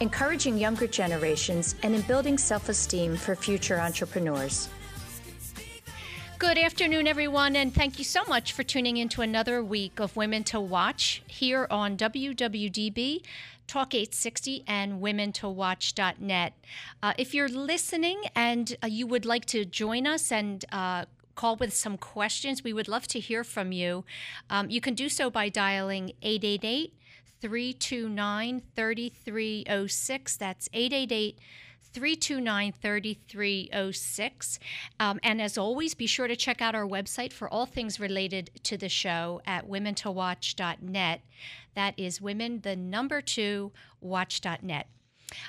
encouraging younger generations, and in building self esteem for future entrepreneurs. Good afternoon, everyone, and thank you so much for tuning in to another week of Women to Watch here on WWDB. Talk 860 and women womentowatch.net. Uh, if you're listening and uh, you would like to join us and uh, call with some questions, we would love to hear from you. Um, you can do so by dialing 888 329 3306. That's 888 329 3306. Um, and as always, be sure to check out our website for all things related to the show at womentowatch.net. That is women, the number two, watch.net.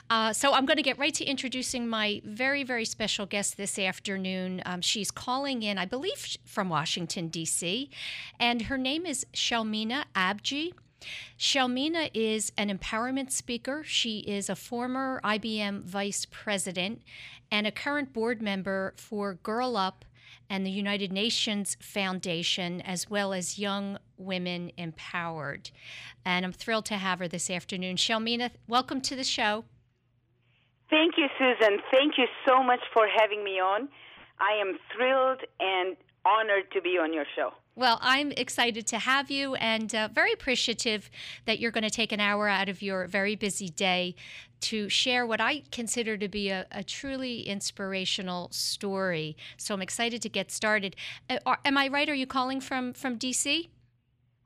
Uh, so I'm going to get right to introducing my very, very special guest this afternoon. Um, she's calling in, I believe, from Washington, D.C., and her name is Shelmina Abji. Shelmina is an empowerment speaker. She is a former IBM vice president and a current board member for Girl Up and the United Nations Foundation, as well as Young Women Empowered. And I'm thrilled to have her this afternoon. Shelmina, welcome to the show. Thank you, Susan. Thank you so much for having me on. I am thrilled and honored to be on your show. Well, I'm excited to have you and uh, very appreciative that you're going to take an hour out of your very busy day to share what I consider to be a, a truly inspirational story. So I'm excited to get started. Uh, are, am I right? Are you calling from, from D.C.?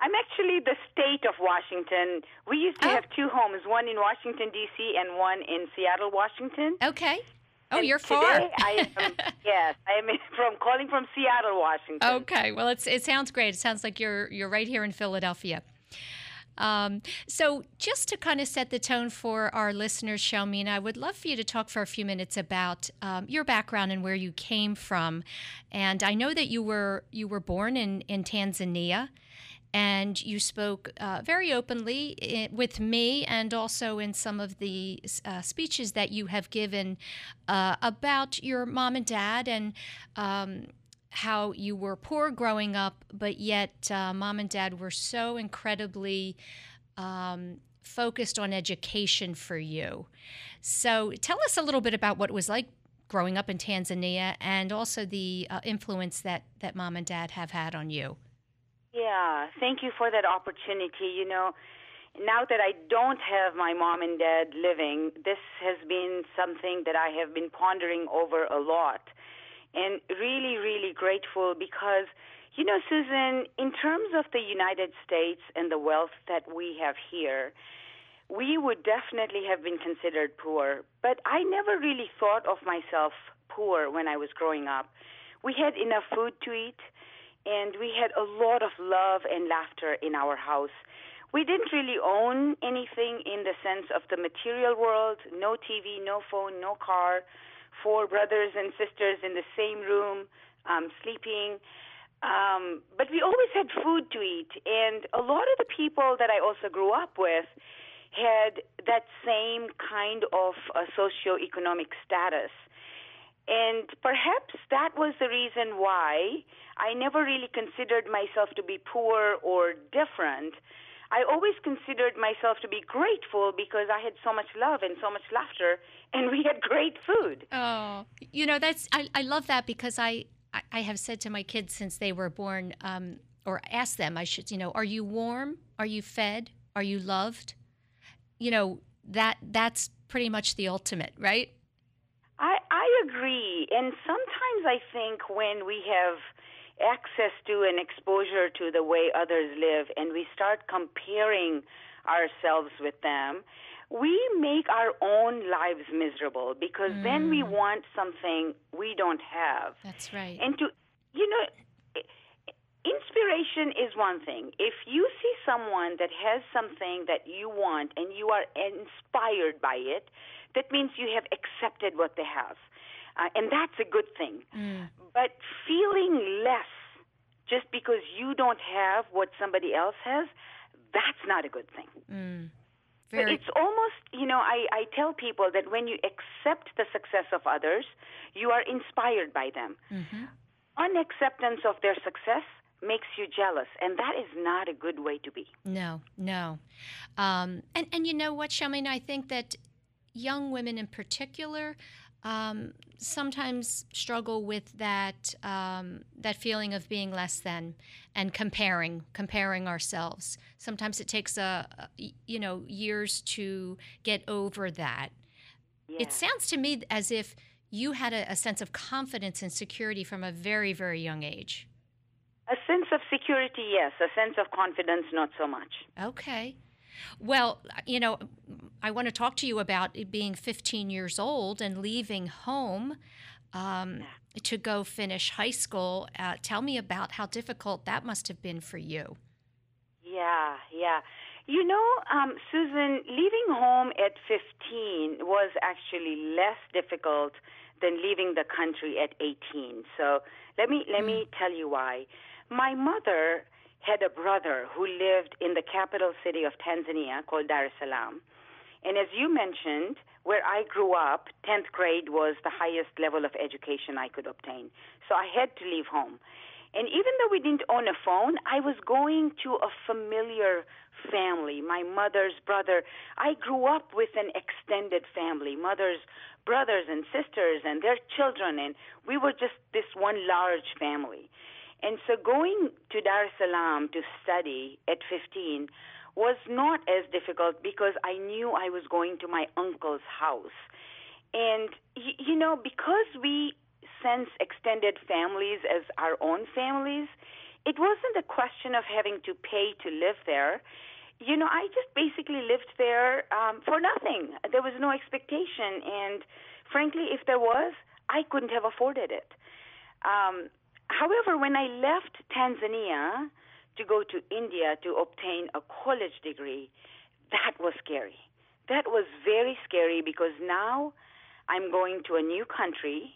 I'm actually the state of Washington. We used to oh. have two homes, one in Washington, D.C., and one in Seattle, Washington. Okay. Oh, and you're far. I am, yes, I am from calling from Seattle, Washington. Okay, well, it's, it sounds great. It sounds like you're you're right here in Philadelphia. Um, so, just to kind of set the tone for our listeners, Shelmina, I would love for you to talk for a few minutes about um, your background and where you came from. And I know that you were you were born in in Tanzania, and you spoke uh, very openly in, with me and also in some of the uh, speeches that you have given uh, about your mom and dad and um, how you were poor growing up, but yet uh, mom and dad were so incredibly um, focused on education for you. So tell us a little bit about what it was like growing up in Tanzania and also the uh, influence that, that mom and dad have had on you. Yeah, thank you for that opportunity. You know, now that I don't have my mom and dad living, this has been something that I have been pondering over a lot. And really, really grateful because, you know, Susan, in terms of the United States and the wealth that we have here, we would definitely have been considered poor. But I never really thought of myself poor when I was growing up. We had enough food to eat and we had a lot of love and laughter in our house. We didn't really own anything in the sense of the material world no TV, no phone, no car, four brothers and sisters in the same room, um, sleeping. Um, but we always had food to eat, and a lot of the people that I also grew up with had that same kind of uh, socioeconomic status. And perhaps that was the reason why I never really considered myself to be poor or different. I always considered myself to be grateful because I had so much love and so much laughter, and we had great food. Oh, you know that's I, I love that because I I have said to my kids since they were born, um, or asked them, I should, you know, are you warm? Are you fed? Are you loved? You know that that's pretty much the ultimate, right? I I agree, and sometimes I think when we have access to and exposure to the way others live and we start comparing ourselves with them, we make our own lives miserable because mm. then we mm. want something we don't have. That's right. And to, you know, inspiration is one thing. If you see someone that has something that you want and you are inspired by it, that means you have accepted what they have. uh, and that's a good thing. Mm. But feeling less just because you don't have what somebody else has, that's not a good thing. Mm. Very. It's almost, you know, I, I tell people that when you accept the success of others, you are inspired by them. Mhm. Unacceptance of their success makes you jealous, and that is not a good way to be. No, no. Um, and, and you know what, Shelmina? I think that young women in particular um, sometimes struggle with that um, that feeling of being less than and comparing comparing ourselves. Sometimes it takes a, a you know years to get over that. Yeah. It sounds to me as if you had a, a sense of confidence and security from a very very young age. a sense of security, yes. A sense of confidence, not so much. Okay. Well, you know, I want to talk to you about being 15 years old and leaving home um, to go finish high school. Uh, tell me about how difficult that must have been for you. Yeah, yeah. You know, um, Susan, leaving home at 15 was actually less difficult than leaving the country at 18. So let me let me tell you why. My mother had a brother who lived in the capital city of Tanzania called Dar es Salaam. And as you mentioned, where I grew up, 10th grade was the highest level of education I could obtain. So I had to leave home. And even though we didn't own a phone, I was going to a familiar family, my mother's brother. I grew up with an extended family, mother's brothers and sisters and their children, and we were just this one large family. And so going to Dar es Salaam to study at 15 was not as difficult because I knew I was going to my uncle's house. And, you know, because we sense extended families as our own families, it wasn't a question of having to pay to live there. You know, I just basically lived there um, for nothing. There was no expectation. And frankly, if there was, I couldn't have afforded it. Um, however, when I left Tanzania to go to India to obtain a college degree, that was scary. That was very scary because now I'm going to a new country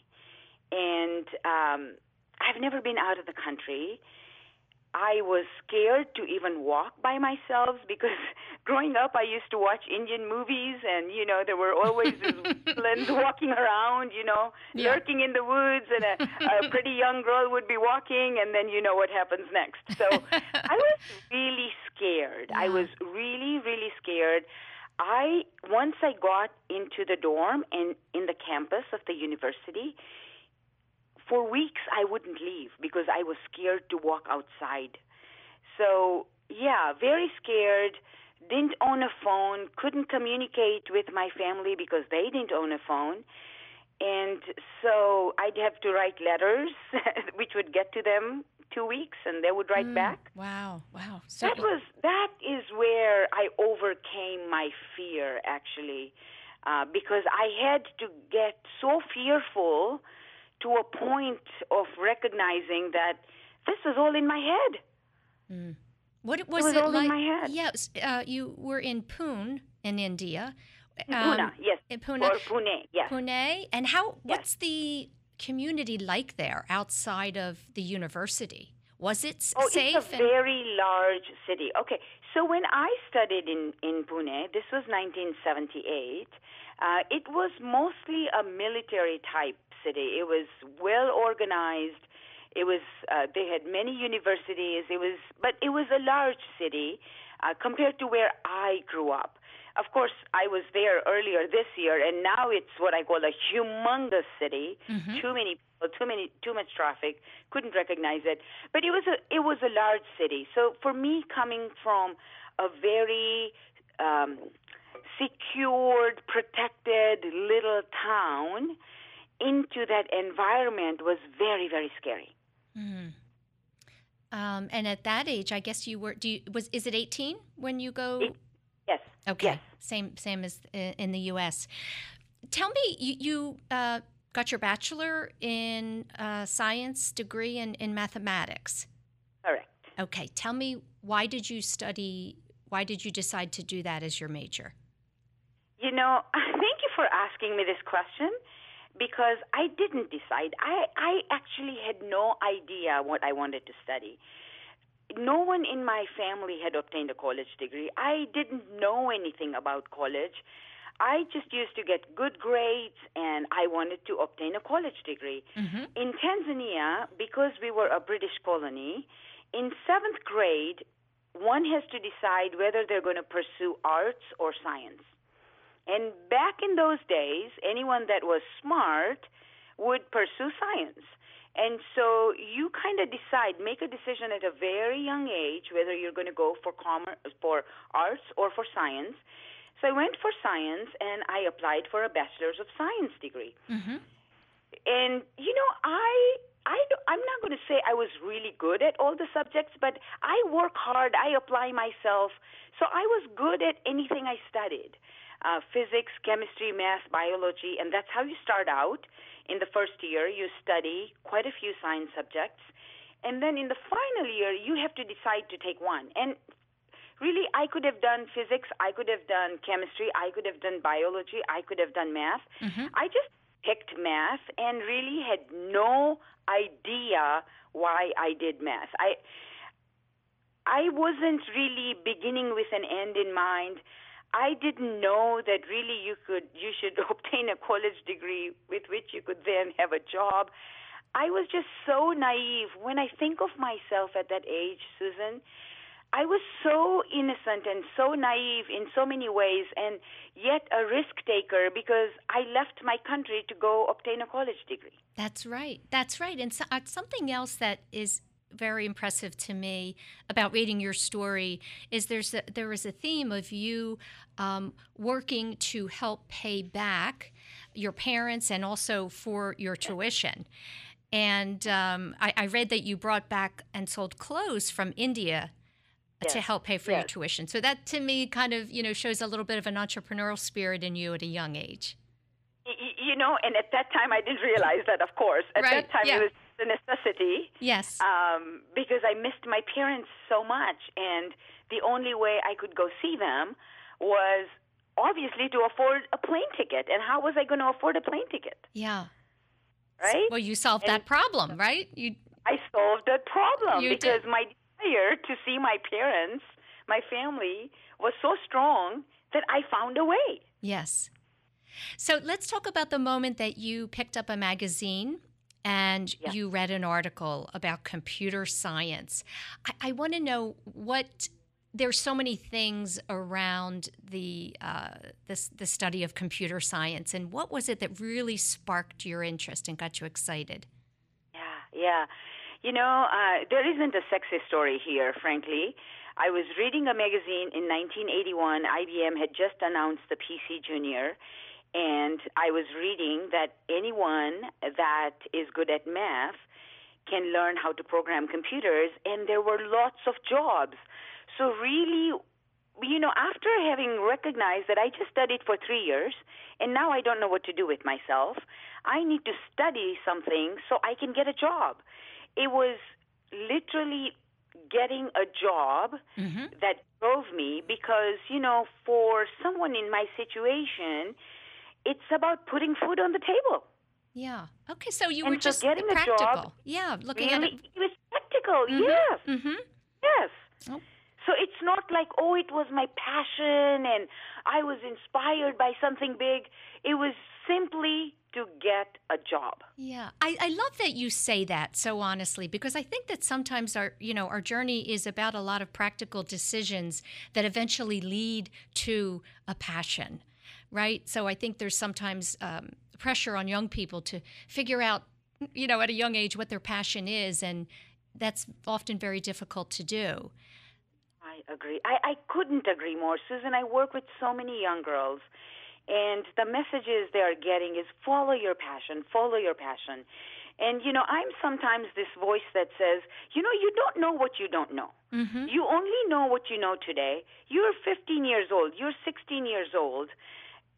and um, I've never been out of the country. I was scared to even walk by myself because growing up I used to watch Indian movies and you know there were always these villains walking around, you know, Yeah. lurking in the woods and a, a pretty young girl would be walking and then you know what happens next. So I was really scared. I was really really scared. I once I got into the dorm and in the campus of the university, for weeks I wouldn't leave because I was scared to walk outside. So, yeah, very scared. Didn't own a phone, couldn't communicate with my family because they didn't own a phone. And so I'd have to write letters, which would get to them two weeks, and they would write Mm, back. Wow, wow. So, That was that is where I overcame my fear actually, uh, because I had to get so fearful to a point of recognizing that this was all in my head. what was, was it all in like? my head. Yes, uh, you were in Pune in India. Pune, yes, In Pune. or Pune, yes. Pune. And how? Yes. What's the community like there outside of the university? Was it Oh, safe? it's a and- very large city. Okay, so when I studied in in Pune, this was 1978. Uh, it was mostly a military type city. It was well organized. It was uh, they had many universities. It was, but it was a large city uh, compared to where I grew up. Of course, I was there earlier this year, and now it's what I call a humongous city. Too many people, too many, too much traffic. Couldn't recognize it, but it was a it was a large city. So for me, coming from a very um, secured, protected little town into that environment was very, very scary. um, and at that age, I guess you were. Do you, was is it eighteen when you go? It- Yes. Okay, Yes. same same as in the U.S. Tell me, you, you uh, got your bachelor in uh, science degree in, in mathematics. Correct. Okay, tell me why did you study? Why did you decide to do that as your major? You know, thank you for asking me this question because I didn't decide. I I actually had no idea what I wanted to study. No one in my family had obtained a college degree. I didn't know anything about college. I just used to get good grades and I wanted to obtain a college degree. Mm-hmm. In Tanzania, because we were a British colony, in seventh grade, one has to decide whether they're going to pursue arts or science. And back in those days, anyone that was smart would pursue science. And so you kind of decide, make a decision at a very young age whether you're going to go for commerce, for arts or for science. So I went for science and I applied for a bachelor's of science degree. Mm-hmm. And you know, I I I'm not going to say I was really good at all the subjects, but I work hard. I apply myself. So I was good at anything I studied. Uh, physics, chemistry, math, biology, and that's how you start out. In the first year, you study quite a few science subjects, and then in the final year, you have to decide to take one. And really, I could have done physics, I could have done chemistry, I could have done biology, I could have done math. Mm-hmm. I just picked math and really had no idea why I did math. I I wasn't really beginning with an end in mind. I didn't know that really you could you should obtain a college degree with which you could then have a job. I was just so naive. When I think of myself at that age, Susan, I was so innocent and so naive in so many ways, and yet a risk taker because I left my country to go obtain a college degree. That's right. That's right. And so, uh, something else that is very impressive to me about reading your story is there's a, there is a theme of you um, working to help pay back your parents and also for your tuition. And um, I, I, read that you brought back and sold clothes from India yes. to help pay for yes. your tuition. So that to me kind of you know shows a little bit of an entrepreneurial spirit in you at a young age. You know, and at that time I didn't realize that. Of course, at right. that time yeah. it was a necessity. Yes. Um, because I missed my parents so much, and the only way I could go see them was obviously to afford a plane ticket. And how was I going to afford a plane ticket? Yeah. Right. Well, you solved and that problem, right? You. I solved that problem because did. my desire to see my parents, my family, was so strong that I found a way. Yes. So let's talk about the moment that you picked up a magazine and Yeah. you read an article about computer science. I, I want to know what. There's so many things around the, uh, the the study of computer science, and what was it that really sparked your interest and got you excited? Yeah, yeah. You know, uh, there isn't a sexy story here, frankly. I was reading a magazine in 1981. IBM had just announced the PC Junior, and I was reading that anyone that is good at math can learn how to program computers, and there were lots of jobs. So, really, you know, after having recognized that I just studied for three years, and now I don't know what to do with myself, I need to study something so I can get a job. It was literally getting a job Mm-hmm. that drove me because, you know, for someone in my situation, it's about putting food on the table. Yeah. Okay. So you And were so just getting a practical. job yeah. Looking really, at it. it was practical. Mhm. Yes, Mm-hmm. yes. Oh. So it's not like, oh, it was my passion and I was inspired by something big. It was simply to get a job. Yeah, I, I love that you say that so honestly because I think that sometimes our you know our journey is about a lot of practical decisions that eventually lead to a passion, right? So I think there's sometimes um, pressure on young people to figure out you know at a young age what their passion is, and that's often very difficult to do. I agree. I, I couldn't agree more. Susan, I work with so many young girls, and the messages they are getting is follow your passion, follow your passion. And, you know, I'm sometimes this voice that says, you know, you don't know what you don't know. Mm-hmm. You only know what you know today. You're 15 years old, you're 16 years old.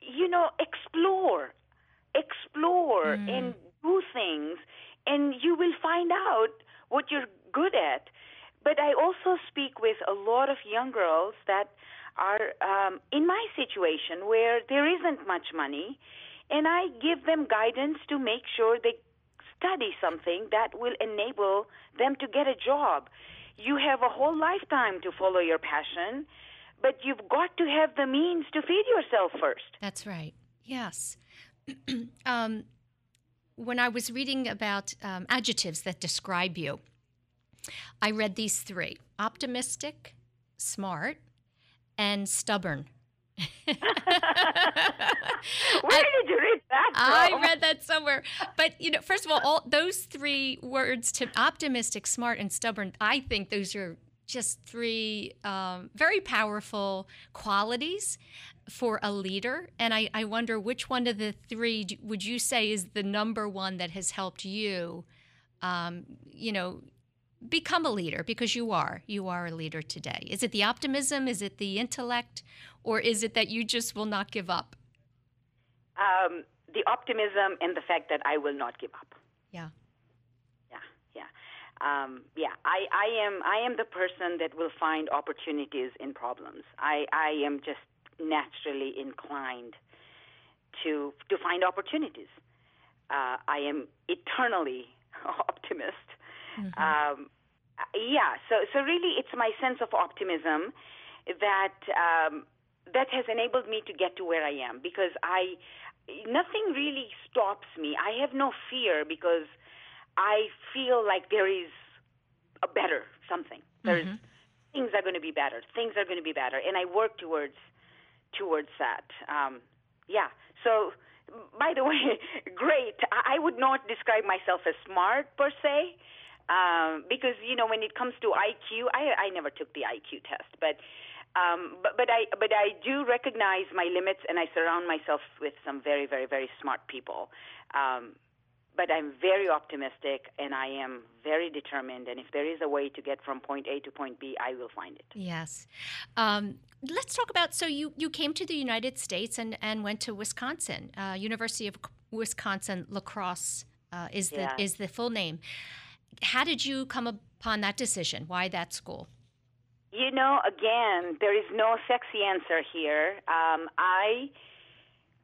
You know, explore, explore, Mm. and do things, and you will find out what you're good at. But I also speak with a lot of young girls that are um, in my situation where there isn't much money and I give them guidance to make sure they study something that will enable them to get a job. You have a whole lifetime to follow your passion, but you've got to have the means to feed yourself first. That's right. Yes. um, when I was reading about um, adjectives that describe you, I read these three optimistic, smart, and stubborn. Where did you read that? From? I read that somewhere. But you know, first of all, all those three words to optimistic, smart, and stubborn, I think those are just three um, very powerful qualities for a leader. And I, I wonder which one of the three would you say is the number one that has helped you, um, you know, become a leader because you are. You are a leader today. Is it the optimism? Is it the intellect? Or is it that you just will not give up? Um, the optimism and the fact that I will not give up. Yeah. Um, yeah, I, I am I am the person that will find opportunities in problems. I, I am just naturally inclined to to find opportunities. Uh, I am eternally optimist. Mm-hmm. Um, yeah, so so really, it's my sense of optimism that um, that has enabled me to get to where I am because I nothing really stops me. I have no fear because I feel like there is a better something. There's mm-hmm. things are going to be better. Things are going to be better, and I work towards towards that. Um, yeah. So, by the way, great. I would not describe myself as smart per se um, because you know when it comes to IQ, I I never took the IQ test, but. Um, but but I but I do recognize my limits, and I surround myself with some very very very smart people. Um, but I'm very optimistic, and I am very determined. And if there is a way to get from point A to point B, I will find it. Yes. Um, let's talk about. So you you came to the United States and and went to Wisconsin, uh, University of Wisconsin La Crosse uh, is the yeah. is the full name how did you come upon that decision? Why that school? You know, again, there is no sexy answer here. Um, I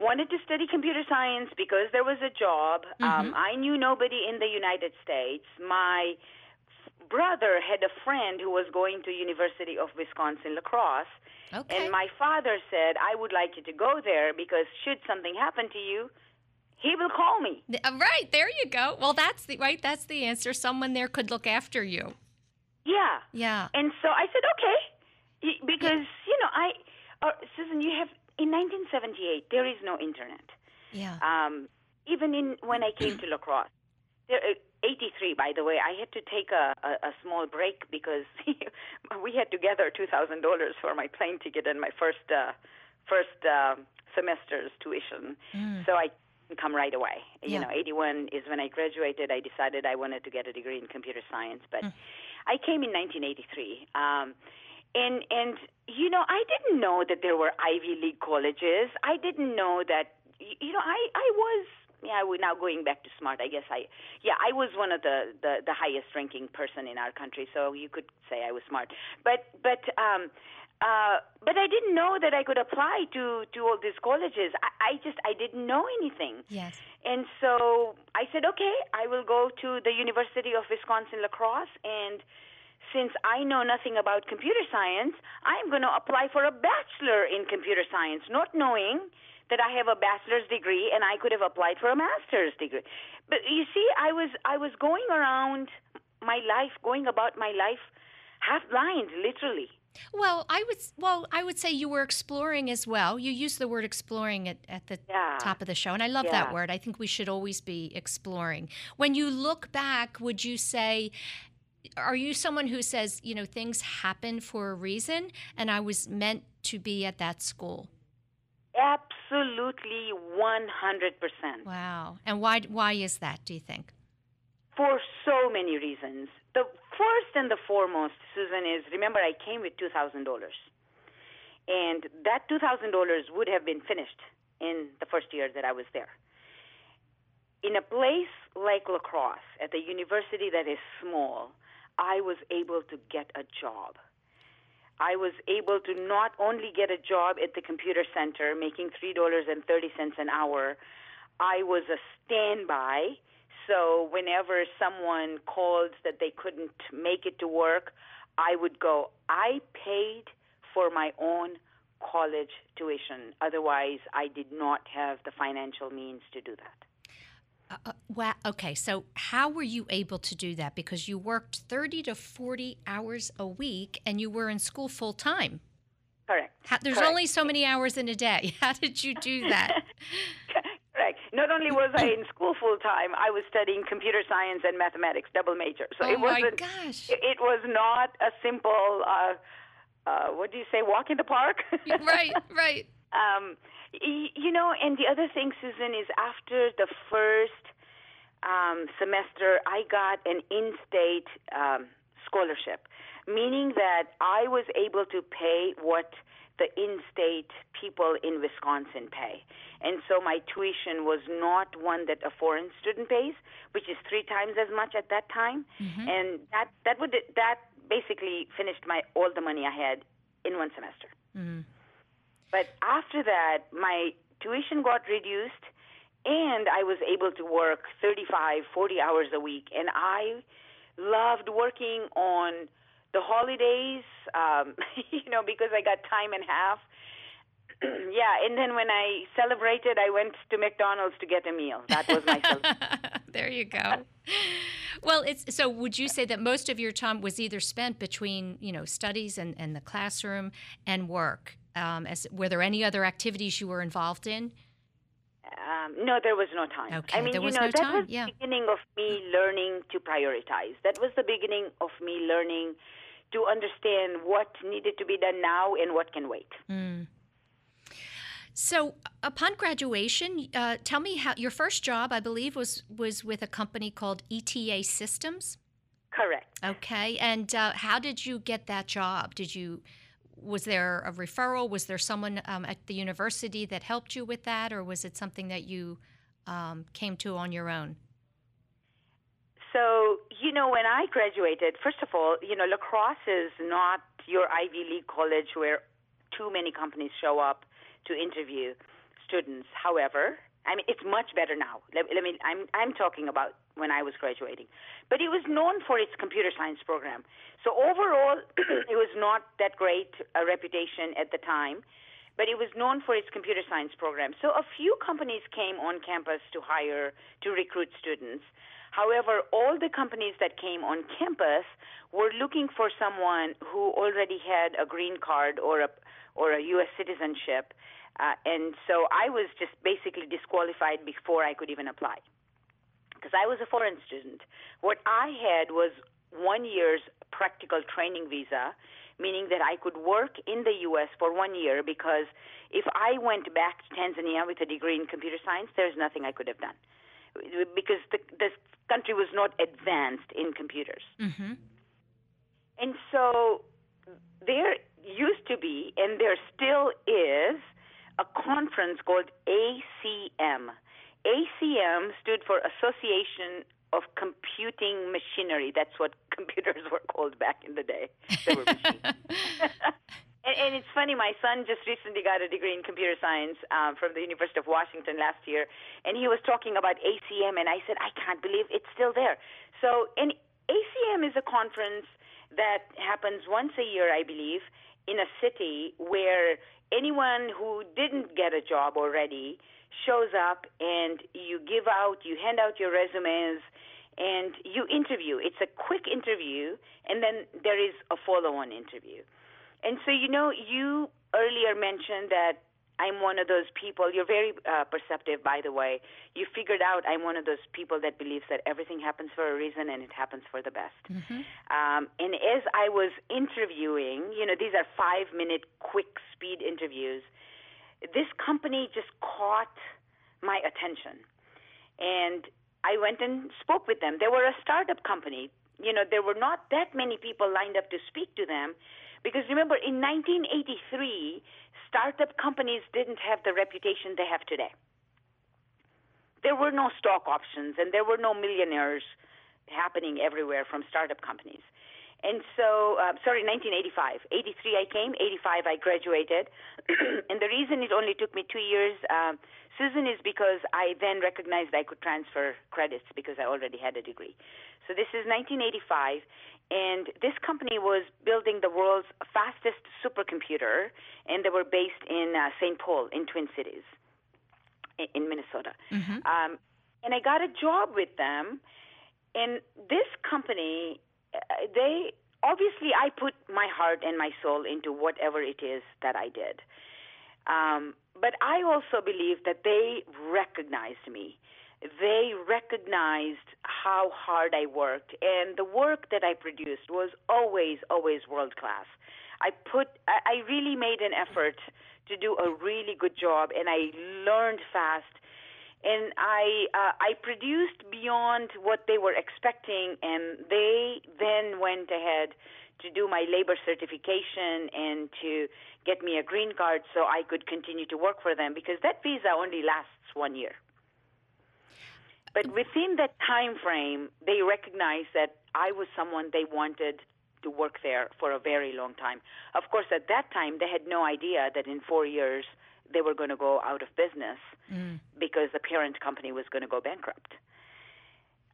wanted to study computer science because there was a job. Um, mm-hmm. Um, I knew nobody in the United States. My brother had a friend who was going to University of Wisconsin La Crosse. Okay. And my father said, I would like you to go there because should something happen to you, he will call me. Uh, right there, you go. Well, that's the right. That's the answer. Someone there could look after you. Yeah. Yeah. And so I said, okay, because yeah. you know, I, uh, Susan, you have in 1978 there is no internet. Yeah. Um, even in when I came to La Crosse, there. Uh, 83, by the way, I had to take a, a, a small break because we had to gather two thousand dollars for my plane ticket and my first uh, first uh, semester's tuition. Mm. So I come right away. You know, 81 is when I graduated. I decided I wanted to get a degree in computer science, but mm. I came in 1983. Um, and and you know, I didn't know that there were Ivy League colleges. I didn't know that you know, I I was yeah, we're now going back to smart. I guess I, yeah, I was one of the, the the highest ranking person in our country, so you could say I was smart. But but um, uh, but I didn't know that I could apply to to all these colleges. I, I just I didn't know anything. Yes. And so I said, okay, I will go to the University of Wisconsin La Crosse, and since I know nothing about computer science, I'm going to apply for a bachelor in computer science, not knowing that I have a bachelor's degree and I could have applied for a master's degree. But you see, I was I was going around my life, going about my life half blind, literally. Well, I would well, I would say you were exploring as well. You used the word exploring at, at the yeah. top of the show, and I love yeah. that word. I think we should always be exploring. When you look back, would you say are you someone who says, you know, things happen for a reason and I was meant to be at that school? Absolutely 100%. Wow. And why why is that, do you think? For so many reasons. The first and the foremost, Susan, is remember I came with $2,000. And that $2,000 would have been finished in the first year that I was there. In a place like La Crosse, at a university that is small, I was able to get a job. I was able to not only get a job at the computer center making $3.30 an hour, I was a standby. So whenever someone called that they couldn't make it to work, I would go. I paid for my own college tuition. Otherwise, I did not have the financial means to do that. Uh, wow. Okay. So, how were you able to do that? Because you worked 30 to 40 hours a week and you were in school full time. Correct. How, there's Correct. only so many hours in a day. How did you do that? Correct. Not only was I in school full time, I was studying computer science and mathematics, double major. So oh it my wasn't. gosh. It, was not a simple. Uh, uh, what do you say? Walk in the park. right. Right. Um, you know, and the other thing, Susan, is after the first um, semester, I got an in-state um, scholarship, meaning that I was able to pay what the in-state people in Wisconsin pay. And so my tuition was not one that a foreign student pays, which is three times as much at that time. Mm-hmm. And that that would that basically finished my all the money I had in one semester. Mm-hmm. But after that, my tuition got reduced, and I was able to work 35, 40 hours a week. And I loved working on the holidays, um, you know, because I got time and half. yeah, and then when I celebrated, I went to McDonald's to get a meal. That was my celebration. there you go. Well, it's so. Would you say that most of your time was either spent between you know studies and, and the classroom and work? Um, as were there any other activities you were involved in? Um, no, there was no time. Okay, I mean, there was you know, no that time, was yeah. the beginning of me learning to prioritize. That was the beginning of me learning to understand what needed to be done now and what can wait. Mm. So, upon graduation, uh, tell me how your first job, I believe, was was with a company called ETA Systems. Correct. Okay, and uh, how did you get that job? Did you was there a referral? Was there someone um, at the university that helped you with that, or was it something that you um, came to on your own? So, you know, when I graduated, first of all, you know, La Crosse is not your Ivy League college where too many companies show up to interview students. However, I mean, it's much better now. Let, let me, I'm, I'm talking about when I was graduating. But it was known for its computer science program. So overall, it was not that great a reputation at the time, but it was known for its computer science program. So a few companies came on campus to hire, to recruit students. However, all the companies that came on campus were looking for someone who already had a green card or a or a U.S. citizenship, uh, and so I was just basically disqualified before I could even apply because I was a foreign student. What I had was one year's practical training visa, meaning that I could work in the U.S. for one year because if I went back to Tanzania with a degree in computer science, there's nothing I could have done because the, the country was not advanced in computers. Mm-hmm. And so there used to be, and there still is, a conference called ACM. ACM stood for Association of Computing Machinery. That's what computers were called back in the day. They were machines. and, and it's funny, my son just recently got a degree in computer science um, from the University of Washington last year, and he was talking about ACM, and I said, I can't believe it's still there. So, and ACM is a conference that happens once a year, I believe, in a city where anyone who didn't get a job already shows up and you give out, you hand out your resumes, and you interview. It's a quick interview, and then there is a follow on interview. And so, you know, you earlier mentioned that I'm one of those people. You're very uh, perceptive, by the way. You figured out I'm one of those people that believes that everything happens for a reason and it happens for the best. Mm-hmm. Um, and as I was interviewing, you know, these are five minute quick speed interviews, this company just caught my attention. And I went and spoke with them. They were a startup company. You know, there were not that many people lined up to speak to them because remember, in 1983, startup companies didn't have the reputation they have today. There were no stock options and there were no millionaires happening everywhere from startup companies. And so, uh, sorry, 1985. 83 I came, 85 I graduated. and the reason it only took me two years, um, Susan, is because I then recognized I could transfer credits because I already had a degree. So this is 1985. And this company was building the world's fastest supercomputer, and they were based in uh, St. Paul, in Twin Cities, in, in Minnesota. Mm-hmm. Um, and I got a job with them. And this company uh, they obviously I put my heart and my soul into whatever it is that I did. Um, but I also believe that they recognized me. They recognized how hard I worked, and the work that I produced was always, always world class. I put, I really made an effort to do a really good job, and I learned fast and I uh, I produced beyond what they were expecting, and they then went ahead to do my labor certification and to get me a green card so I could continue to work for them because that visa only lasts one year. But within that time frame, they recognized that I was someone they wanted to work there for a very long time. Of course, at that time, they had no idea that in four years they were going to go out of business mm. because the parent company was going to go bankrupt.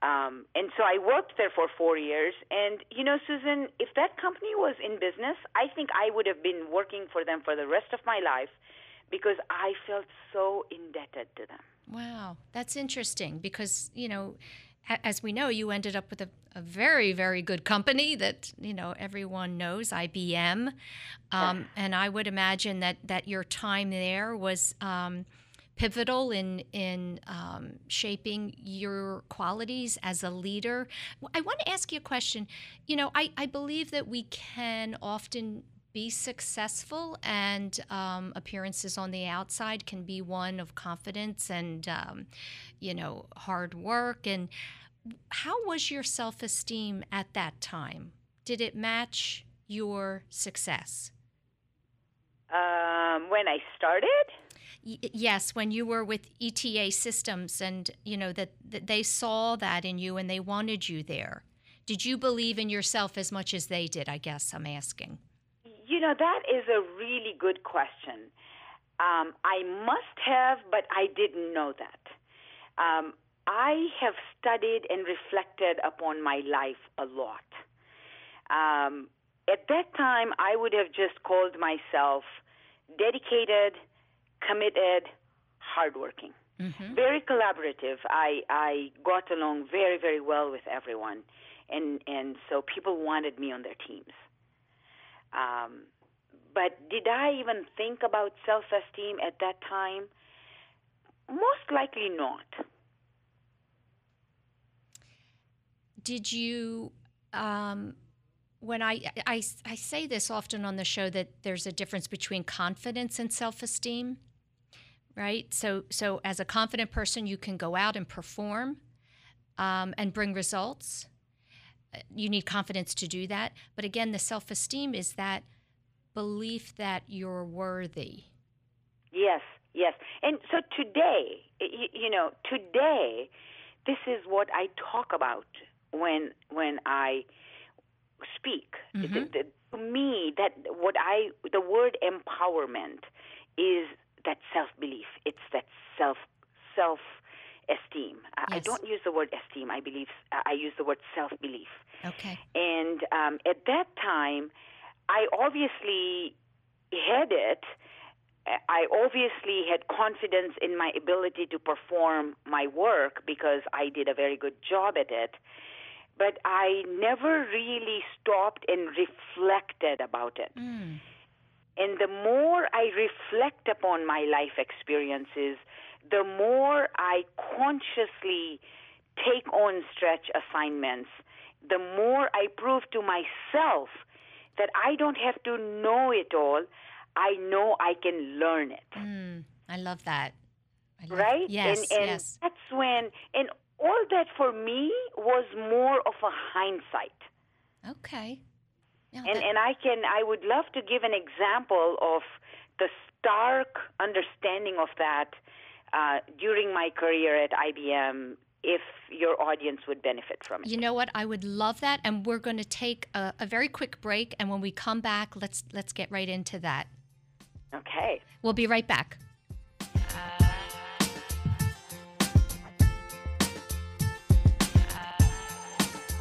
Um, and so I worked there for four years. And, you know, Susan, if that company was in business, I think I would have been working for them for the rest of my life because I felt so indebted to them. Wow, that's interesting because, you know, as we know, you ended up with a, a, very, very good company that you know everyone knows, IBM, um, and I would imagine that that your time there was um, pivotal in in um, shaping your qualities as a leader. I want to ask you a question. You know, I, I believe that we can often be successful, and um, appearances on the outside can be one of confidence and, um, you know, hard work. And how was your self esteem at that time? Did it match your success? Um, when I started? Y- yes, when you were with ETA Systems, and you know that, that they saw that in you and they wanted you there. Did you believe in yourself as much as they did? I guess I'm asking. You know, that is a really good question. Um, I must have, but I didn't know that. Um, I have studied and reflected upon my life a lot. Um, at that time, I would have just called myself dedicated, committed, hardworking. Mm-hmm. Very collaborative. I I got along very very well with everyone, and and so people wanted me on their teams. Um, but did I even think about self-esteem at that time? Most likely not. Did you? Um, when I, I I say this often on the show that there's a difference between confidence and self-esteem, right? So so as a confident person, you can go out and perform um, and bring results you need confidence to do that. But again, the self esteem is that belief that you're worthy. Yes, yes. And so today, you know, today, this is what I talk about when when I speak. Mm-hmm. The, the, to me, that what I the word empowerment is that self belief. It's that self self esteem. Yes. I don't use the word esteem. I believe I use the word self belief. Okay. And um, at that time, I obviously had it. I obviously had confidence in my ability to perform my work because I did a very good job at it. But I never really stopped and reflected about it. Mm. And the more I reflect upon my life experiences, the more I consciously take on stretch assignments, the more I prove to myself that I don't have to know it all. I know I can learn it. Mm, I love that. I love, right? Yes. And, and yes. that's when, and all that for me was more of a hindsight. Okay. Yeah, and that... and I can I would love to give an example of the stark understanding of that uh, during my career at IBM if your audience would benefit from it. You know what? I would love that, and we're going to take a, a very quick break, and when we come back, let's let's get right into that. Okay. We'll be right back.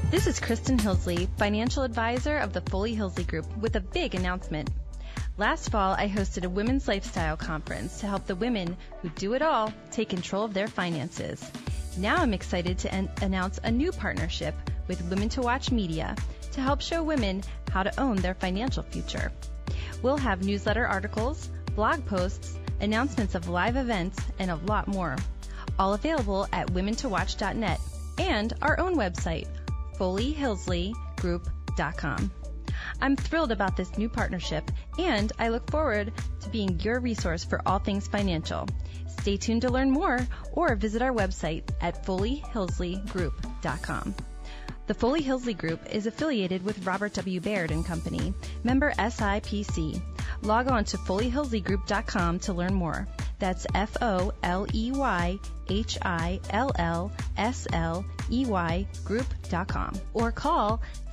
This is Kristen Hillsley, financial advisor of the Foley Hillsley Group, with a big announcement. Last fall, I hosted a women's lifestyle conference to help the women who do it all take control of their finances. Now I'm excited to en- announce a new partnership with Women to Watch Media to help show women how to own their financial future. We'll have newsletter articles, blog posts, announcements of live events, and a lot more. All available at womentowatch.net and our own website, FoleyHillsleyGroup.com. I'm thrilled about this new partnership and I look forward to being your resource for all things financial. Stay tuned to learn more or visit our website at FoleyHillsleyGroup.com. The Foley Hillsley Group is affiliated with Robert W. Baird and Company, member SIPC. Log on to FoleyHillsleyGroup.com to learn more. That's F O L E Y H I L L S L E Y Group.com or call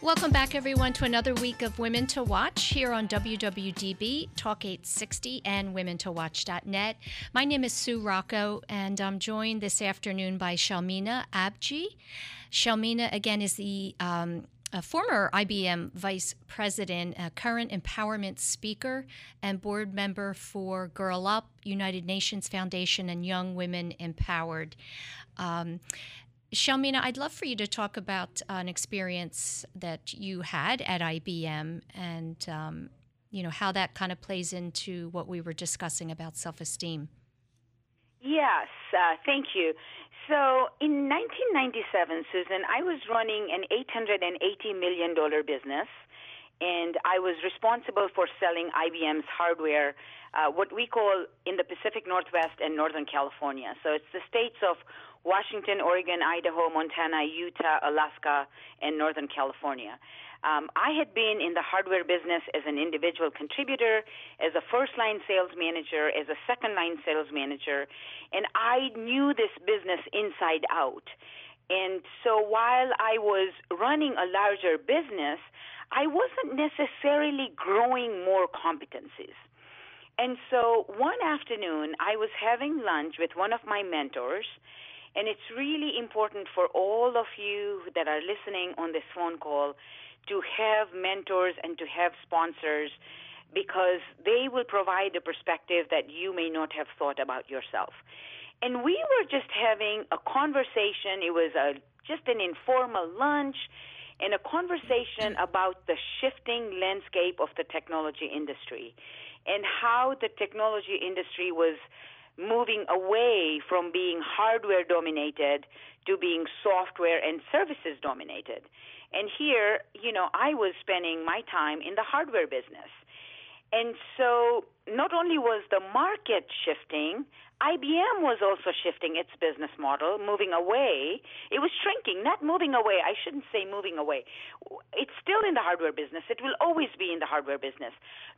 Welcome back, everyone, to another week of Women to Watch here on WWDB, Talk 860, and WomenToWatch.net. My name is Sue Rocco, and I'm joined this afternoon by Shelmina Abji. Shelmina, again, is the um, former IBM vice president, a current empowerment speaker, and board member for Girl Up, United Nations Foundation, and Young Women Empowered. Um, Shelmina, I'd love for you to talk about an experience that you had at IBM and um, you know how that kind of plays into what we were discussing about self-esteem. Yes, uh, thank you. So in 1997, Susan, I was running an 880 million dollar business, and I was responsible for selling IBM's hardware, uh, what we call in the Pacific Northwest and Northern California. So it's the states of Washington, Oregon, Idaho, Montana, Utah, Alaska, and Northern California. Um, I had been in the hardware business as an individual contributor, as a first line sales manager, as a second line sales manager, and I knew this business inside out. And so while I was running a larger business, I wasn't necessarily growing more competencies. And so one afternoon, I was having lunch with one of my mentors and it's really important for all of you that are listening on this phone call to have mentors and to have sponsors because they will provide a perspective that you may not have thought about yourself. And we were just having a conversation. It was a just an informal lunch and a conversation about the shifting landscape of the technology industry and how the technology industry was moving away from being hardware dominated to being software and services dominated. And here, you know, I was spending my time in the hardware business. And so not only was the market shifting, IBM was also shifting its business model, moving away. It was shrinking, not moving away. I shouldn't say moving away. It's still in the hardware business. It will always be in the hardware business.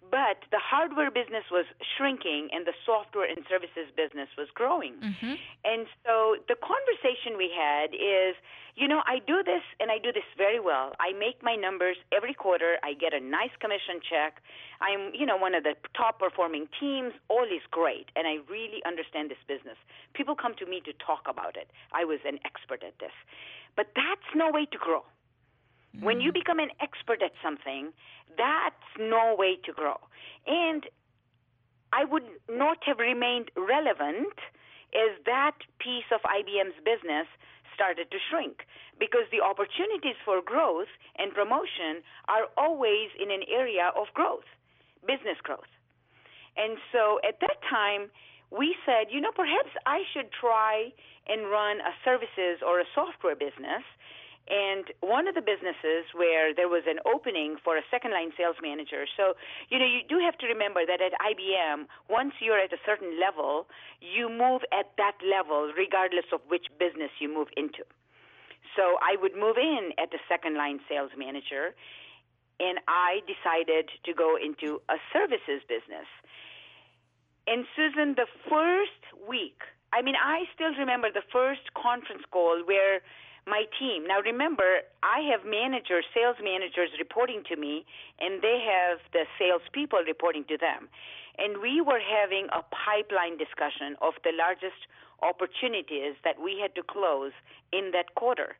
But the hardware business was shrinking and the software and services business was growing. Mm-hmm. And so the conversation we had is you know, I do this and I do this very well. I make my numbers every quarter. I get a nice commission check. I'm, you know, one of the top performing teams. All is great. And I really understand this business. People come to me to talk about it. I was an expert at this. But that's no way to grow. Mm-hmm. When you become an expert at something, that's no way to grow. And I would not have remained relevant as that piece of IBM's business started to shrink because the opportunities for growth and promotion are always in an area of growth, business growth. And so at that time, we said, you know, perhaps I should try and run a services or a software business and one of the businesses where there was an opening for a second line sales manager. So, you know, you do have to remember that at IBM, once you're at a certain level, you move at that level regardless of which business you move into. So I would move in at the second line sales manager, and I decided to go into a services business. And Susan, the first week, I mean, I still remember the first conference call where my team. Now remember, I have managers, sales managers reporting to me, and they have the salespeople reporting to them. And we were having a pipeline discussion of the largest opportunities that we had to close in that quarter.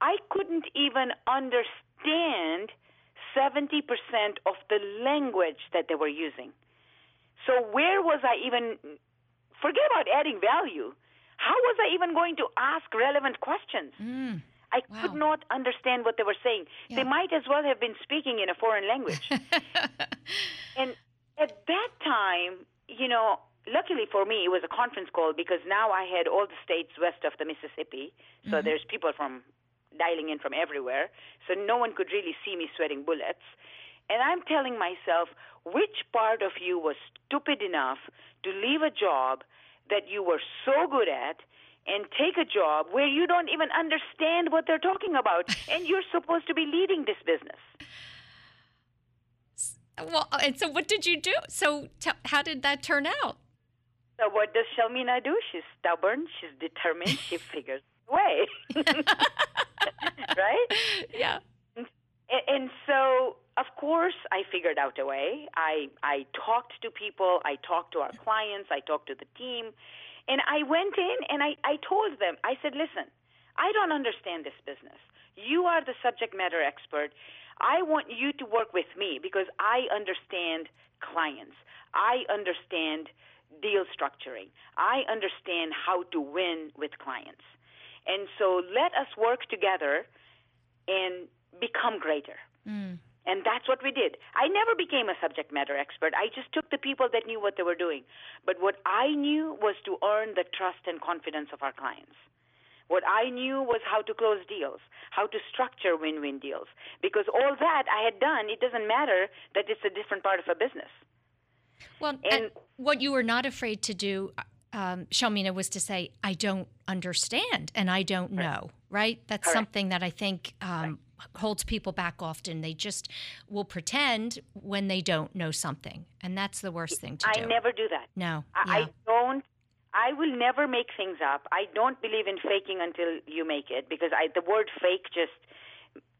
I couldn't even understand 70% of the language that they were using. So where was I even forget about adding value how was I even going to ask relevant questions? Mm. I wow. could not understand what they were saying. Yeah. They might as well have been speaking in a foreign language. and at that time, you know, luckily for me, it was a conference call because now I had all the states west of the Mississippi. So mm-hmm. there's people from dialing in from everywhere. So no one could really see me sweating bullets. And I'm telling myself, which part of you was stupid enough to leave a job that you were so good at and take a job where you don't even understand what they're talking about and you're supposed to be leading this business. Well, uh, and so what did you do? So t- how did that turn out? So what does Shelmina do? She's stubborn, she's determined, she figures way. right? Yeah. And, and so of course I figured out a way. I I talked to people, I talked to our clients, I talked to the team, and I went in and I, I told them, I said, listen, I don't understand this business. You are the subject matter expert. I want you to work with me because I understand clients. I understand deal structuring. I understand how to win with clients. And so let us work together and become greater. Mm. And that's what we did. I never became a subject matter expert. I just took the people that knew what they were doing. But what I knew was to earn the trust and confidence of our clients. What I knew was how to close deals, how to structure win win deals. Because all that I had done, it doesn't matter that it's a different part of a business. Well, and what you were not afraid to do, um, Shelmina, was to say, I don't understand and I don't know, right? That's Correct. something that I think um, holds people back often. They just will pretend when they don't know something, and that's the worst thing to do. I never do that. No, I, yeah. I don't. I will never make things up. I don't believe in faking until you make it because I, the word fake just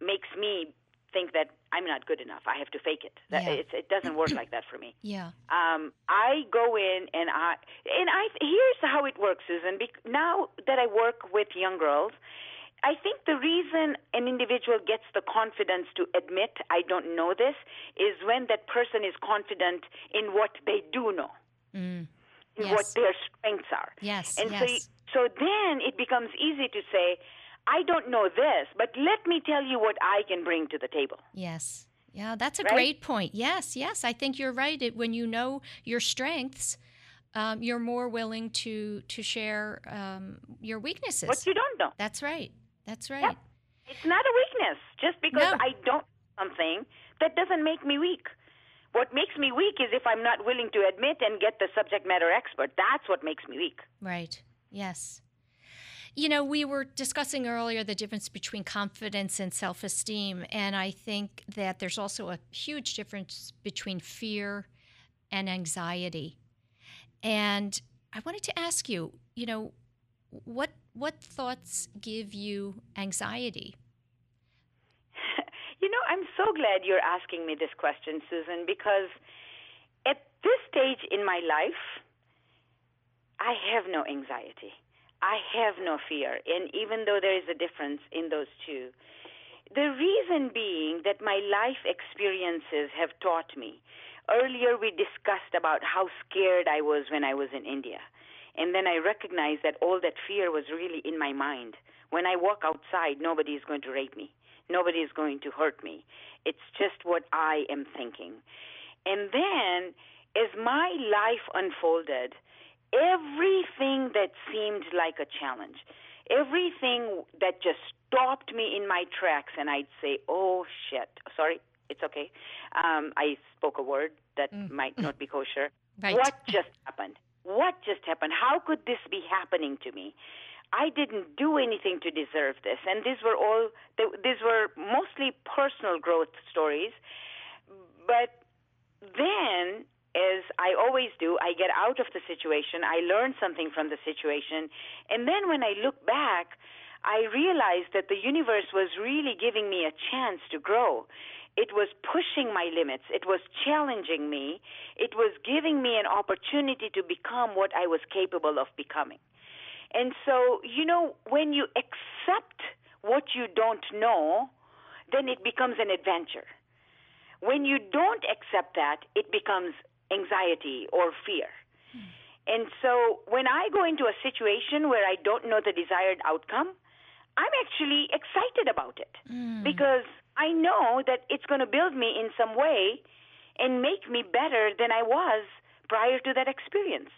makes me think that I'm not good enough. I have to fake it. That, yeah. it doesn't work like that for me. Yeah. Um, I go in and I and I here's how it works, Susan. Now that I work with young girls, I think the reason an individual gets the confidence to admit I don't know this is when that person is confident in what they do know, mm. in yes. what their strengths are. Yes. And yes. so, so then it becomes easy to say, I don't know this, but let me tell you what I can bring to the table. Yes. Yeah, that's a right? great point. Yes, yes, I think you're right. It, when you know your strengths, um, you're more willing to to share um, your weaknesses. What you don't know. That's right. That's right. Yeah. It's not a weakness. Just because no. I don't something, that doesn't make me weak. What makes me weak is if I'm not willing to admit and get the subject matter expert. That's what makes me weak. Right. Yes. You know, we were discussing earlier the difference between confidence and self esteem. And I think that there's also a huge difference between fear and anxiety. And I wanted to ask you, you know, what what thoughts give you anxiety? you know, I'm so glad you're asking me this question, Susan, because at this stage in my life, I have no anxiety. I have no fear. And even though there is a difference in those two, the reason being that my life experiences have taught me earlier we discussed about how scared I was when I was in India. And then I recognized that all that fear was really in my mind. When I walk outside, nobody is going to rape me. Nobody is going to hurt me. It's just what I am thinking. And then, as my life unfolded, everything that seemed like a challenge, everything that just stopped me in my tracks, and I'd say, oh shit, sorry, it's okay. Um, I spoke a word that mm. might not be kosher. Right. What just happened? What just happened? How could this be happening to me? I didn't do anything to deserve this. And these were all, these were mostly personal growth stories. But then, as I always do, I get out of the situation, I learn something from the situation, and then when I look back, I realize that the universe was really giving me a chance to grow. It was pushing my limits. It was challenging me. It was giving me an opportunity to become what I was capable of becoming. And so, you know, when you accept what you don't know, then it becomes an adventure. When you don't accept that, it becomes anxiety or fear. And so when I go into a situation where I don't know the desired outcome, I'm actually excited about it mm. because I know that it's going to build me in some way and make me better than I was prior to that experience.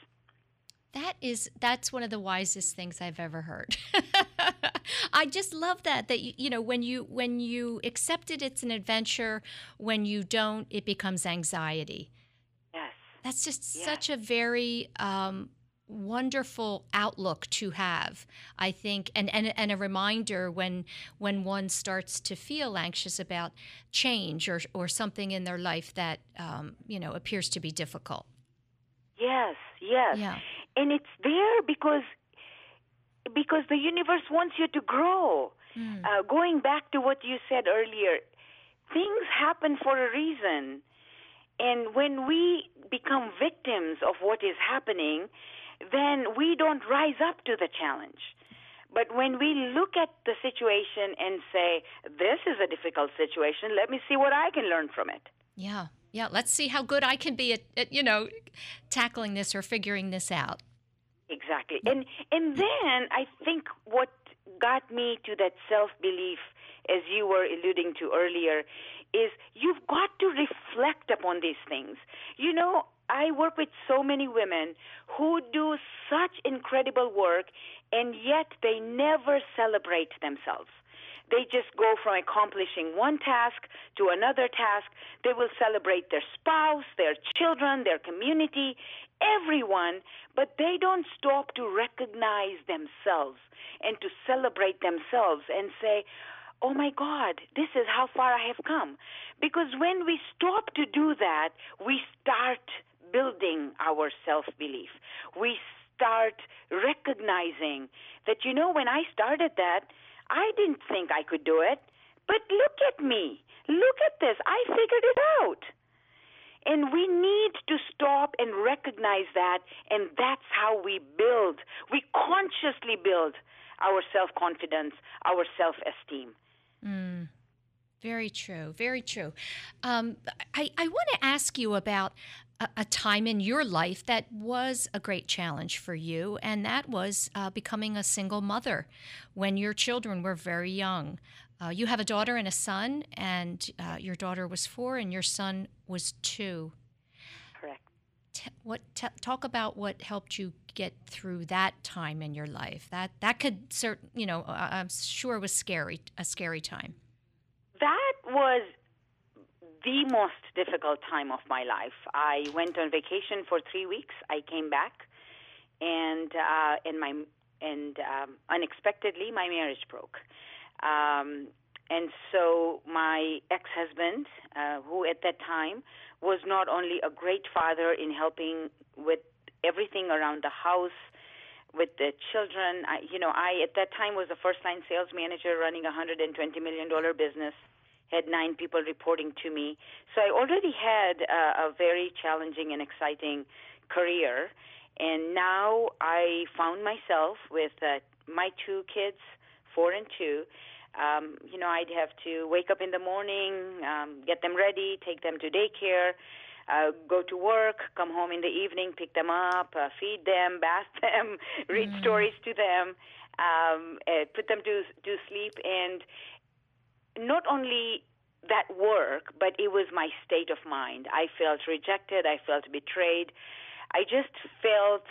That is that's one of the wisest things I've ever heard. I just love that that you, you know when you when you accept it it's an adventure when you don't it becomes anxiety. That's just such a very um, wonderful outlook to have i think and, and and a reminder when when one starts to feel anxious about change or or something in their life that um, you know appears to be difficult yes yes yeah and it's there because because the universe wants you to grow. Mm. Uh, going back to what you said earlier, things happen for a reason. And when we become victims of what is happening, then we don't rise up to the challenge. But when we look at the situation and say, this is a difficult situation, let me see what I can learn from it. Yeah yeah, let's see how good I can be at, at you know, tackling this or figuring this out. Exactly. And and then I think what got me to that self belief as you were alluding to earlier is you've got to reflect upon these things. You know, I work with so many women who do such incredible work and yet they never celebrate themselves. They just go from accomplishing one task to another task. They will celebrate their spouse, their children, their community, everyone, but they don't stop to recognize themselves and to celebrate themselves and say, oh my God, this is how far I have come. Because when we stop to do that, we start building our self belief. We start recognizing that, you know, when I started that, I didn't think I could do it, but look at me. Look at this. I figured it out. And we need to stop and recognize that, and that's how we build. We consciously build our self confidence, our self esteem. Mm. Very true. Very true. Um, I, I want to ask you about a, a, time in your life that was a great challenge for you, and that was uh, becoming a single mother when your children were very young. Uh, you have a daughter and a son, and uh, your daughter was four, and your son was two. T- what t- talk about what helped you get through that time in your life? That that could certain, you know, I'm sure was scary, a scary time. That was the most difficult time of my life. I went on vacation for three weeks. I came back, and uh, and my and um, unexpectedly my marriage broke. Um, and so my ex-husband, uh, who at that time was not only a great father in helping with everything around the house, with the children, I, you know, I at that time was a first-line sales manager running a 120 million dollar business had nine people reporting to me. So I already had a, a very challenging and exciting career. And now I found myself with uh, my two kids, four and two. Um, you know, I'd have to wake up in the morning, um, get them ready, take them to daycare, uh, go to work, come home in the evening, pick them up, uh, feed them, bath them, read mm. stories to them, um, uh, put them to to sleep, and not only that work, but it was my state of mind. I felt rejected. I felt betrayed. I just felt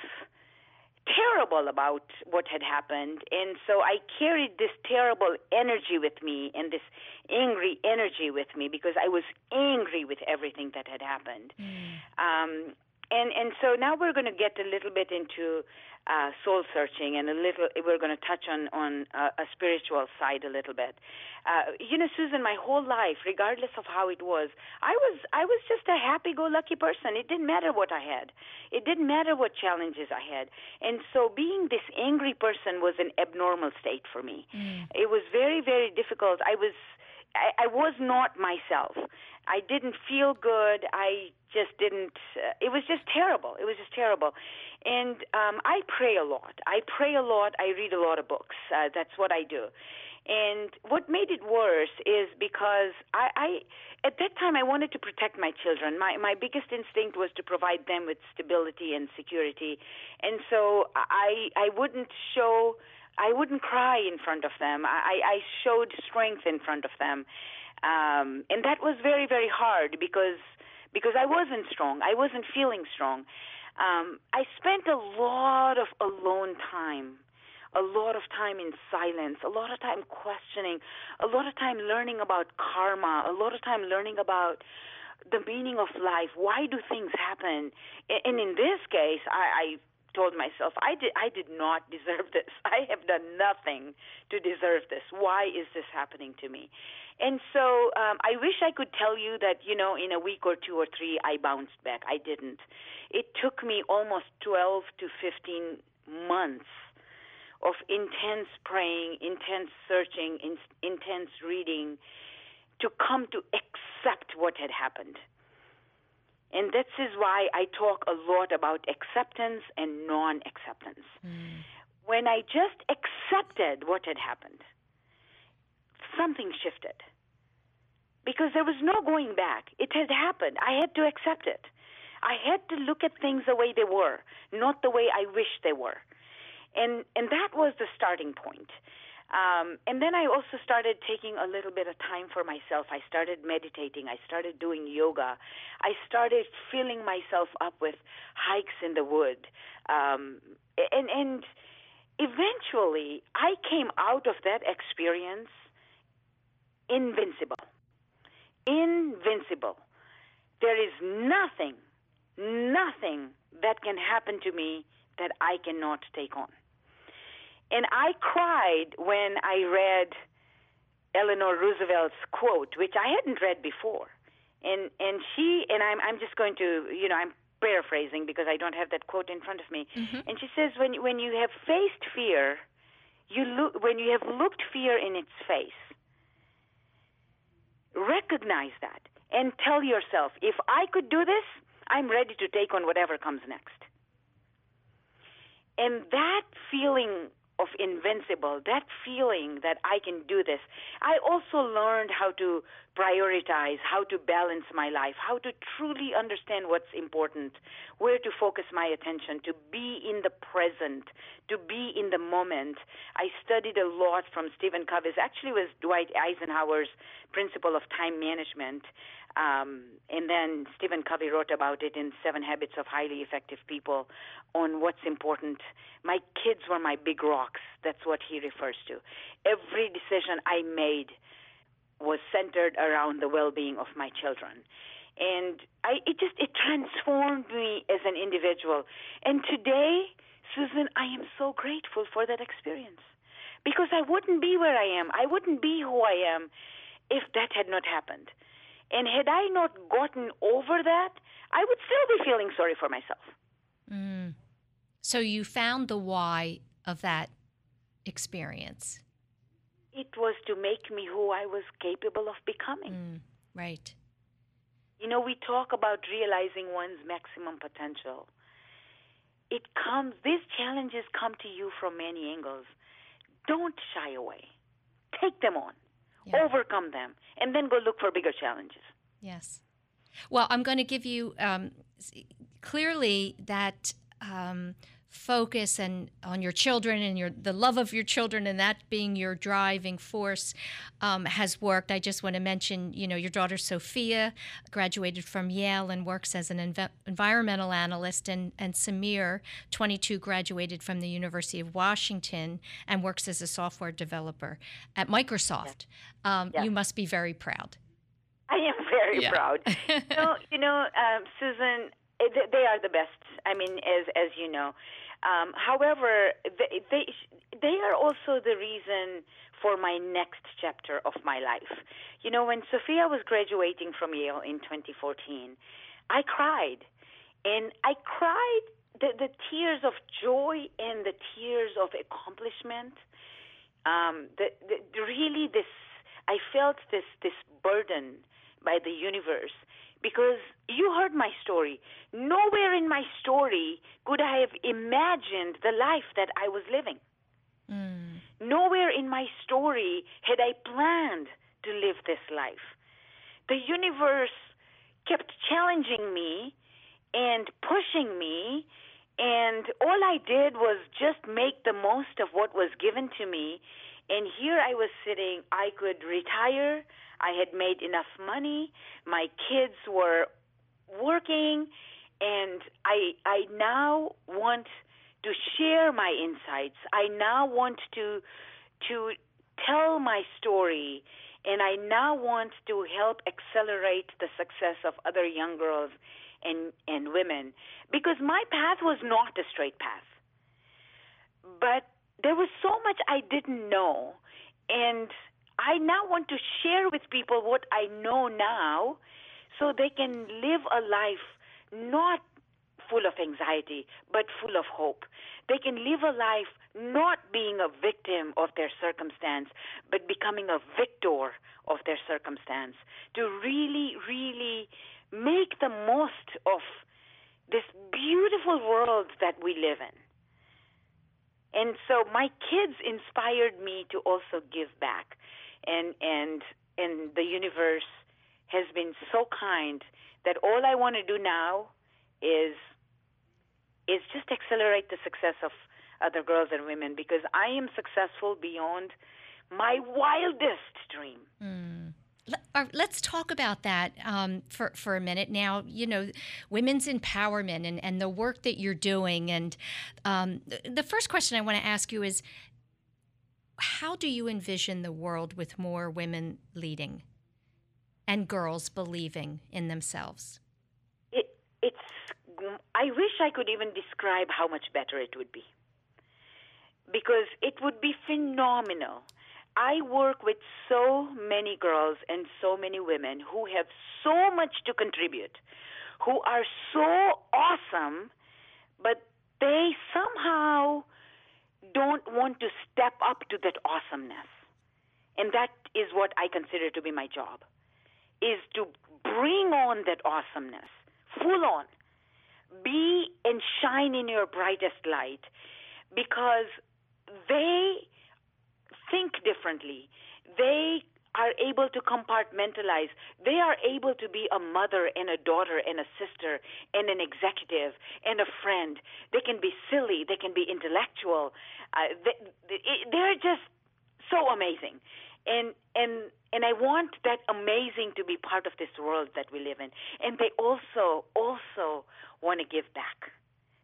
terrible about what had happened. And so I carried this terrible energy with me and this angry energy with me because I was angry with everything that had happened. Mm. Um, and and so now we're going to get a little bit into uh, soul searching and a little we're going to touch on on uh, a spiritual side a little bit. Uh, you know susan my whole life regardless of how it was i was i was just a happy go lucky person. It didn't matter what i had. It didn't matter what challenges i had. And so being this angry person was an abnormal state for me. Mm. it was very very difficult. I was I, I was not myself. I didn't feel good. I just didn't. Uh, it was just terrible. It was just terrible. And um, I pray a lot. I pray a lot. I read a lot of books. Uh, that's what I do. And what made it worse is because I, I, at that time, I wanted to protect my children. My my biggest instinct was to provide them with stability and security, and so I I wouldn't show I wouldn't cry in front of them. I, I showed strength in front of them, um, and that was very very hard because because I wasn't strong. I wasn't feeling strong. Um, I spent a lot of alone time, a lot of time in silence, a lot of time questioning, a lot of time learning about karma, a lot of time learning about the meaning of life. Why do things happen? And in this case, I, I told myself I did I did not deserve this. I have done nothing to deserve this. Why is this happening to me? And so um, I wish I could tell you that you know in a week or two or three I bounced back. I didn't. It took me almost 12 to 15 months of intense praying, intense searching, in, intense reading to come to accept what had happened. And this is why I talk a lot about acceptance and non acceptance. Mm. When I just accepted what had happened, something shifted. Because there was no going back. It had happened. I had to accept it. I had to look at things the way they were, not the way I wished they were. And and that was the starting point. Um, and then I also started taking a little bit of time for myself. I started meditating. I started doing yoga. I started filling myself up with hikes in the wood. Um, and, and eventually, I came out of that experience invincible. Invincible. There is nothing, nothing that can happen to me that I cannot take on. And I cried when I read Eleanor Roosevelt's quote, which I hadn't read before. And and she and I'm I'm just going to you know I'm paraphrasing because I don't have that quote in front of me. Mm-hmm. And she says when when you have faced fear, you look when you have looked fear in its face, recognize that and tell yourself, if I could do this, I'm ready to take on whatever comes next. And that feeling of invincible, that feeling that I can do this. I also learned how to prioritize, how to balance my life, how to truly understand what's important, where to focus my attention, to be in the present, to be in the moment. I studied a lot from Stephen Covey's, actually was Dwight Eisenhower's principle of time management. Um, and then Stephen Covey wrote about it in Seven Habits of Highly Effective People on what's important. My kids were my big rocks. That's what he refers to. Every decision I made was centered around the well-being of my children. And I, it just it transformed me as an individual. And today, Susan, I am so grateful for that experience because I wouldn't be where I am. I wouldn't be who I am if that had not happened. And had I not gotten over that, I would still be feeling sorry for myself. Mm. So you found the why of that experience. It was to make me who I was capable of becoming. Mm. Right. You know, we talk about realizing one's maximum potential. It comes, these challenges come to you from many angles. Don't shy away. Take them on yeah. overcome them, and then go look for bigger challenges. Yes. Well, I'm going to give you um, clearly that um, focus and on your children and your the love of your children and that being your driving force um, has worked. I just want to mention, you know, your daughter Sophia graduated from Yale and works as an env- environmental analyst, and and Samir, 22, graduated from the University of Washington and works as a software developer at Microsoft. Yeah. Um, yeah. You must be very proud. I am very yeah. proud. so, you know, um, Susan, they are the best. I mean, as as you know. Um, however, they, they they are also the reason for my next chapter of my life. You know, when Sophia was graduating from Yale in 2014, I cried, and I cried the, the tears of joy and the tears of accomplishment. Um, the, the, really, this I felt this this burden by the universe because you heard my story. Nowhere in my story could I have imagined the life that I was living. Mm. Nowhere in my story had I planned to live this life. The universe kept challenging me and pushing me, and all I did was just make the most of what was given to me. And here I was sitting, I could retire, I had made enough money. My kids were working, and I I now want to share my insights. I now want to to tell my story, and I now want to help accelerate the success of other young girls and and women because my path was not a straight path. But there was so much I didn't know, and I now want to share with people what I know now so they can live a life not full of anxiety, but full of hope. They can live a life not being a victim of their circumstance, but becoming a victor of their circumstance. To really, really make the most of this beautiful world that we live in. And so my kids inspired me to also give back and and and the universe has been so kind that all I want to do now is is just accelerate the success of other girls and women because I am successful beyond my wildest dream. Mm. Let's talk about that um, for for a minute now. You know, women's empowerment and, and the work that you're doing. And um, the first question I want to ask you is, how do you envision the world with more women leading and girls believing in themselves? It, it's. I wish I could even describe how much better it would be, because it would be phenomenal. I work with so many girls and so many women who have so much to contribute, who are so awesome, but they somehow don't want to step up to that awesomeness. And that is what I consider to be my job is to bring on that awesomeness full on. Be and shine in your brightest light because they think differently. They are able to compartmentalize. They are able to be a mother and a daughter and a sister and an executive and a friend. They can be silly. They can be intellectual. Uh, they, they're just so amazing. And and and I want that amazing to be part of this world that we live in. And they also also want to give back.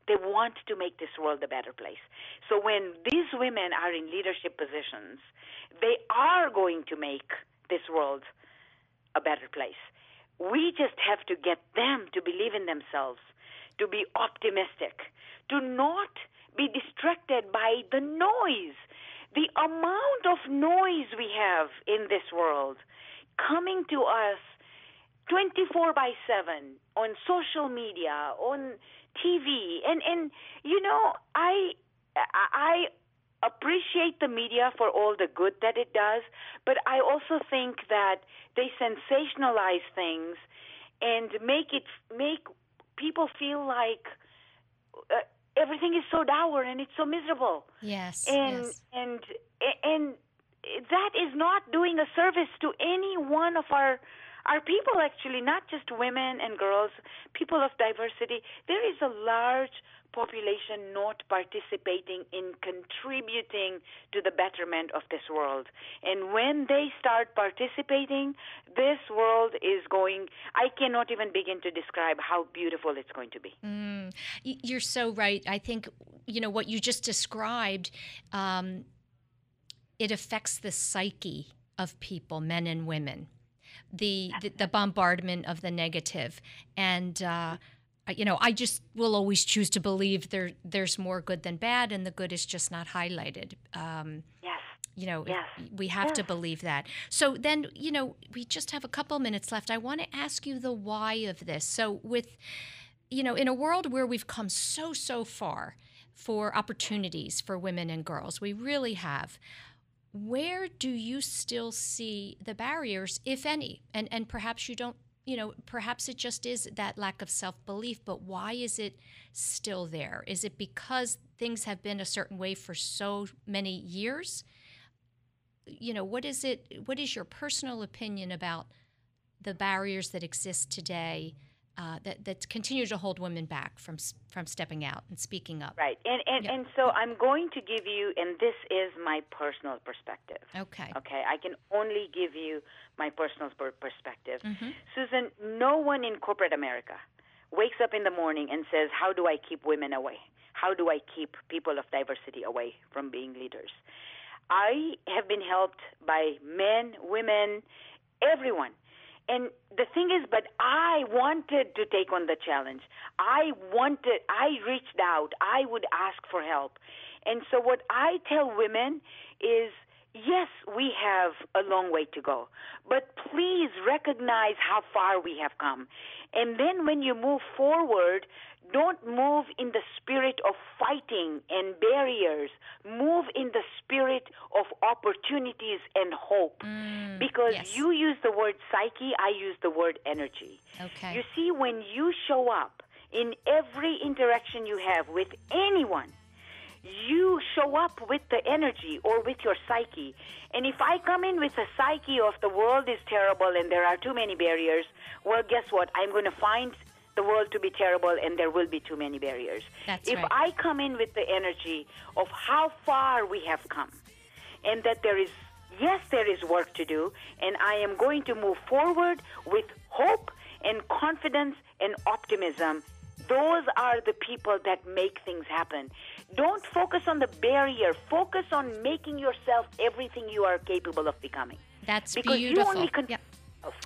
They want to make this world a better place. So when these women are in leadership positions, they are going to make this world a better place. We just have to get them to believe in themselves, to be optimistic, to not be distracted by the noise. The amount of noise we have in this world coming to us 24 by 7 on social media, on TV. And and you know, I I appreciate the media for all the good that it does, but I also think that they sensationalize things and make it make people feel like uh, everything is so dour and it's so miserable. Yes. And yes. and and that is not doing a service to any one of our are people actually not just women and girls, people of diversity. There is a large population not participating in contributing to the betterment of this world. And when they start participating, this world is going, I cannot even begin to describe how beautiful it's going to be. Mm, you're so right. I think, you know, what you just described, um, it affects the psyche of people, men and women. The, the, the bombardment of the negative and uh, you know, I just will always choose to believe there there's more good than bad, and the good is just not highlighted. Um, yes. You know, yes. we have yes. to believe that. So then, you know, we just have a couple minutes left. I want to ask you the why of this. So, with, you know, in a world where we've come so, so far for opportunities for women and girls, we really have where do you still see the barriers, if any? And and perhaps you don't you know, perhaps it just is that lack of self belief, but why is it still there? Is it because things have been a certain way for so many years? You know, what is it? What is your personal opinion about the barriers that exist today uh, that that continue to hold women back from from stepping out and speaking up. Right, and and, and so I'm going to give you, and this is my personal perspective. Okay. Okay, I can only give you my personal perspective. Mm-hmm. Susan, no one in corporate America wakes up in the morning and says, "How do I keep women away? How do I keep people of diversity away from being leaders?" I have been helped by men, women, everyone and the thing is, but I wanted to take on the challenge. I wanted, I reached out, I would ask for help. And so, what I tell women is yes, we have a long way to go, but please recognize how far we have come. And then, when you move forward, don't move in the spirit of fighting and barriers. Move in the spirit of opportunities and hope. Mm, because yes. you use the word psyche, I use the word energy. Okay. You see, when you show up in every interaction you have with anyone, you show up with the energy or with your psyche. And if I come in with a psyche of the world is terrible and there are too many barriers, well, guess what? I'm going to find the world to be terrible and there will be too many barriers. That's if right. I come in with the energy of how far we have come and that there is, yes, there is work to do, and I am going to move forward with hope and confidence and optimism. Those are the people that make things happen. Don't focus on the barrier. Focus on making yourself everything you are capable of becoming. That's because beautiful. you only can. Yep.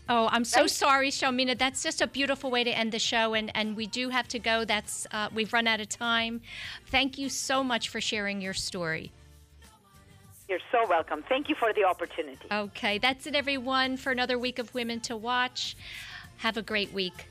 Oh, I'm so Right? sorry, Shelmina. That's just a beautiful way to end the show, and, and we do have to go. That's uh, we've run out of time. Thank you so much for sharing your story. You're so welcome. Thank you for the opportunity. Okay, that's it, everyone, for another week of Women to Watch. Have a great week.